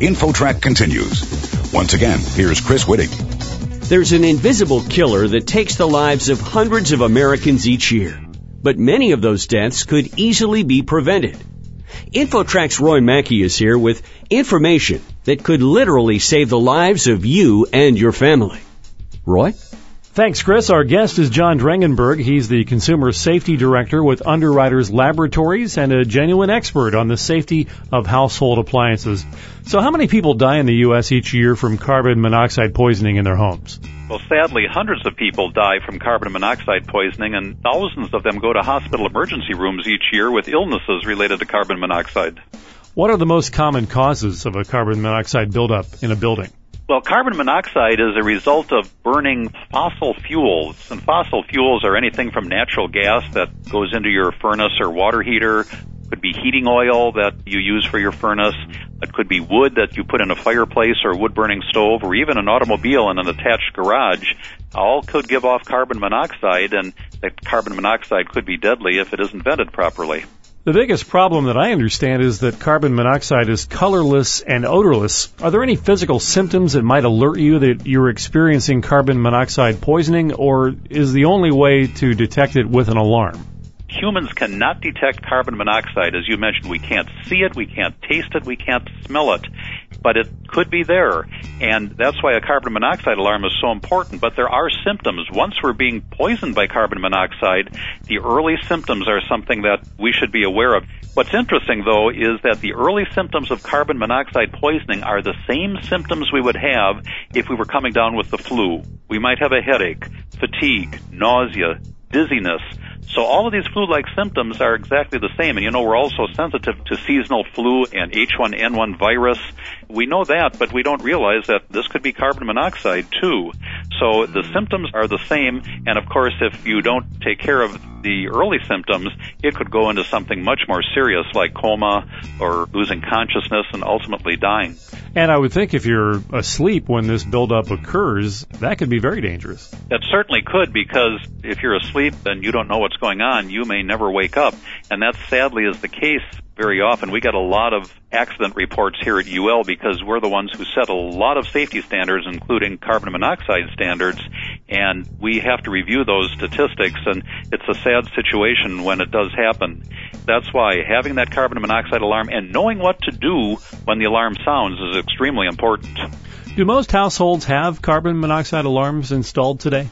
InfoTrack continues. Once again, here's Chris Whitting. There's an invisible killer that takes the lives of hundreds of Americans each year. But many of those deaths could easily be prevented. InfoTrack's Roy Mackey is here with information that could literally save the lives of you and your family. Roy? Thanks, Chris. Our guest is John Drengenberg. He's the Consumer Safety Director with Underwriters Laboratories and a genuine expert on the safety of household appliances. So how many people die in the U.S. each year from carbon monoxide poisoning in their homes? Well, sadly, hundreds of people die from carbon monoxide poisoning, and thousands of them go to hospital emergency rooms each year with illnesses related to carbon monoxide. What are the most common causes of a carbon monoxide buildup in a building? Well, carbon monoxide is a result of burning fossil fuels. And fossil fuels are anything from natural gas that goes into your furnace or water heater, could be heating oil that you use for your furnace. It could be wood that you put in a fireplace or wood burning stove or even an automobile in an attached garage. All could give off carbon monoxide and that carbon monoxide could be deadly if it isn't vented properly. The biggest problem that I understand is that carbon monoxide is colorless and odorless. Are there any physical symptoms that might alert you that you're experiencing carbon monoxide poisoning, or is the only way to detect it with an alarm? Humans cannot detect carbon monoxide. As you mentioned, we can't see it, we can't taste it, we can't smell it but it could be there. And that's why a carbon monoxide alarm is so important. But there are symptoms. Once we're being poisoned by carbon monoxide, the early symptoms are something that we should be aware of. What's interesting though is that the early symptoms of carbon monoxide poisoning are the same symptoms we would have if we were coming down with the flu. We might have a headache, fatigue, nausea, dizziness, so all of these flu-like symptoms are exactly the same. And you know, we're also sensitive to seasonal flu and H1N1 virus. We know that, but we don't realize that this could be carbon monoxide too. So the symptoms are the same. And of course, if you don't take care of the early symptoms, it could go into something much more serious like coma or losing consciousness and ultimately dying. And I would think if you're asleep when this buildup occurs, that could be very dangerous. That certainly could because if you're asleep and you don't know what's going on, you may never wake up. And that sadly is the case very often. We get a lot of accident reports here at UL because we're the ones who set a lot of safety standards, including carbon monoxide standards, and we have to review those statistics, and it's a sad situation when it does happen. That's why having that carbon monoxide alarm and knowing what to do when the alarm sounds is extremely important. Do most households have carbon monoxide alarms installed today?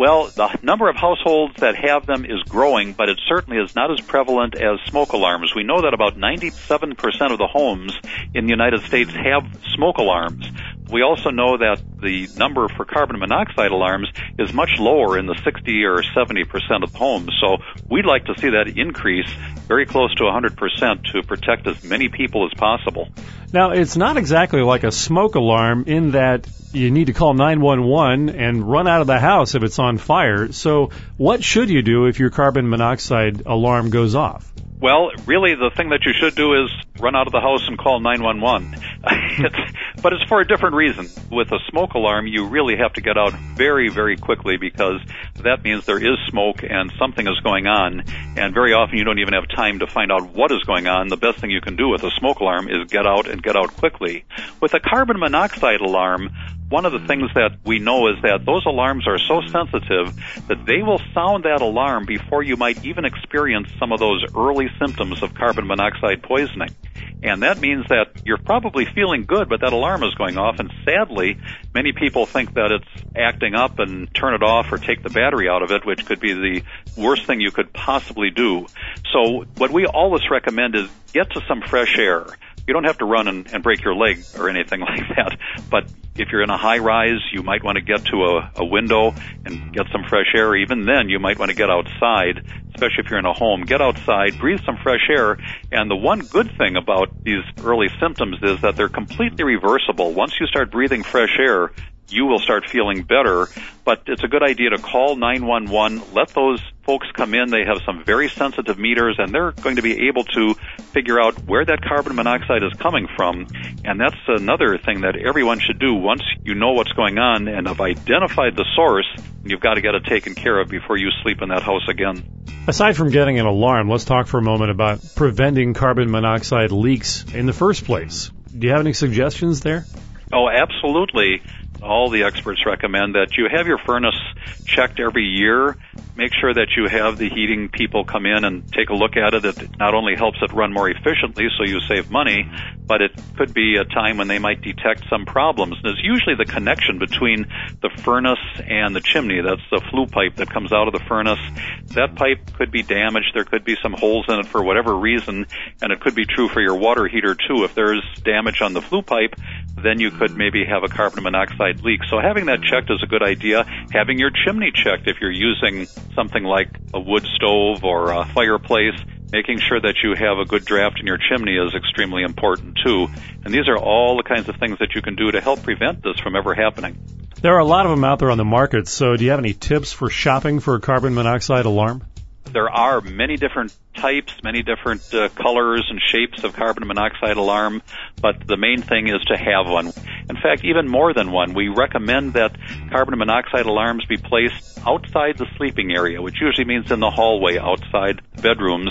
Well, the number of households that have them is growing, but it certainly is not as prevalent as smoke alarms. We know that about 97% of the homes in the United States have smoke alarms. We also know that the number for carbon monoxide alarms is much lower in the 60 or 70% of homes. So we'd like to see that increase very close to 100% to protect as many people as possible. Now, it's not exactly like a smoke alarm in that you need to call 911 and run out of the house if it's on fire. So, what should you do if your carbon monoxide alarm goes off? Well, really, the thing that you should do is run out of the house and call 911. it's, but it's for a different reason. With a smoke alarm, you really have to get out very, very quickly because that means there is smoke and something is going on. And very often you don't even have time to find out what is going on. The best thing you can do with a smoke alarm is get out and get out quickly. With a carbon monoxide alarm, one of the hmm. things that we know is that those alarms are so sensitive that they will sound that alarm before you might even experience some of those early symptoms of carbon monoxide poisoning. And that means that you're probably feeling good, but that alarm is going off. And sadly, many people think that it's acting up and turn it off or take the battery out of it, which could be the worst thing you could possibly do. So what we always recommend is get to some fresh air. You don't have to run and, and break your leg or anything like that, but if you're in a high rise, you might want to get to a, a window and get some fresh air. Even then, you might want to get outside, especially if you're in a home. Get outside, breathe some fresh air. And the one good thing about these early symptoms is that they're completely reversible. Once you start breathing fresh air, you will start feeling better. But it's a good idea to call 911, let those folks come in. They have some very sensitive meters and they're going to be able to figure out where that carbon monoxide is coming from. And that's another thing that everyone should do. Once you know what's going on and have identified the source, you've got to get it taken care of before you sleep in that house again. Aside from getting an alarm, let's talk for a moment about preventing carbon monoxide leaks in the first place. Do you have any suggestions there? Oh, absolutely. All the experts recommend that you have your furnace checked every year. Make sure that you have the heating people come in and take a look at it. It not only helps it run more efficiently so you save money, but it could be a time when they might detect some problems. There's usually the connection between the furnace and the chimney. That's the flue pipe that comes out of the furnace. That pipe could be damaged. There could be some holes in it for whatever reason, and it could be true for your water heater too. If there's damage on the flue pipe, then you could maybe have a carbon monoxide leak. So having that checked is a good idea. Having your chimney checked if you're using something like a wood stove or a fireplace, making sure that you have a good draft in your chimney is extremely important too. And these are all the kinds of things that you can do to help prevent this from ever happening. There are a lot of them out there on the market, so do you have any tips for shopping for a carbon monoxide alarm? There are many different types, many different uh, colors and shapes of carbon monoxide alarm, but the main thing is to have one. In fact, even more than one. We recommend that carbon monoxide alarms be placed outside the sleeping area, which usually means in the hallway outside bedrooms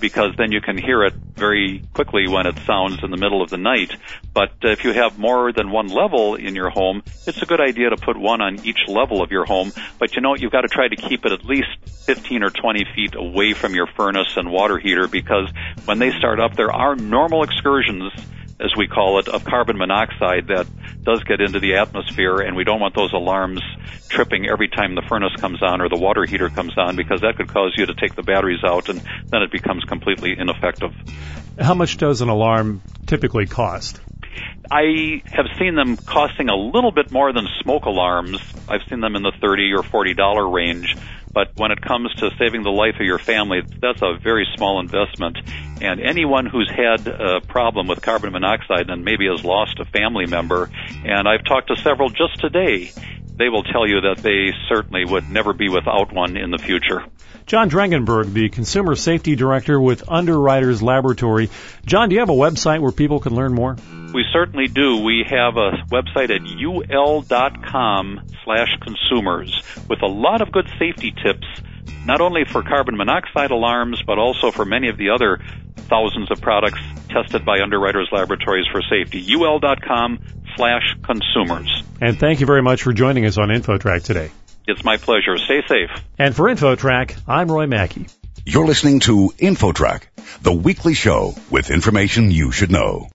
because then you can hear it very quickly when it sounds in the middle of the night. But uh, if you have more than one level in your home, it's a good idea to put one on each level of your home. But you know, you've got to try to keep it at least 15 or 20 feet away from your furnace and water heater because when they start up, there are normal excursions as we call it, of carbon monoxide that does get into the atmosphere, and we don't want those alarms tripping every time the furnace comes on or the water heater comes on because that could cause you to take the batteries out and then it becomes completely ineffective. How much does an alarm typically cost? I have seen them costing a little bit more than smoke alarms. I've seen them in the thirty or forty dollar range. But when it comes to saving the life of your family, that's a very small investment. And anyone who's had a problem with carbon monoxide and maybe has lost a family member, and I've talked to several just today, they will tell you that they certainly would never be without one in the future. John Drengenberg, the Consumer Safety Director with Underwriters Laboratory. John, do you have a website where people can learn more? We certainly do. We have a website at ul.com slash consumers with a lot of good safety tips, not only for carbon monoxide alarms, but also for many of the other thousands of products tested by Underwriters Laboratories for safety. ul.com slash consumers. And thank you very much for joining us on InfoTrack today. It's my pleasure. Stay safe. And for InfoTrack, I'm Roy Mackey. You're listening to InfoTrack, the weekly show with information you should know.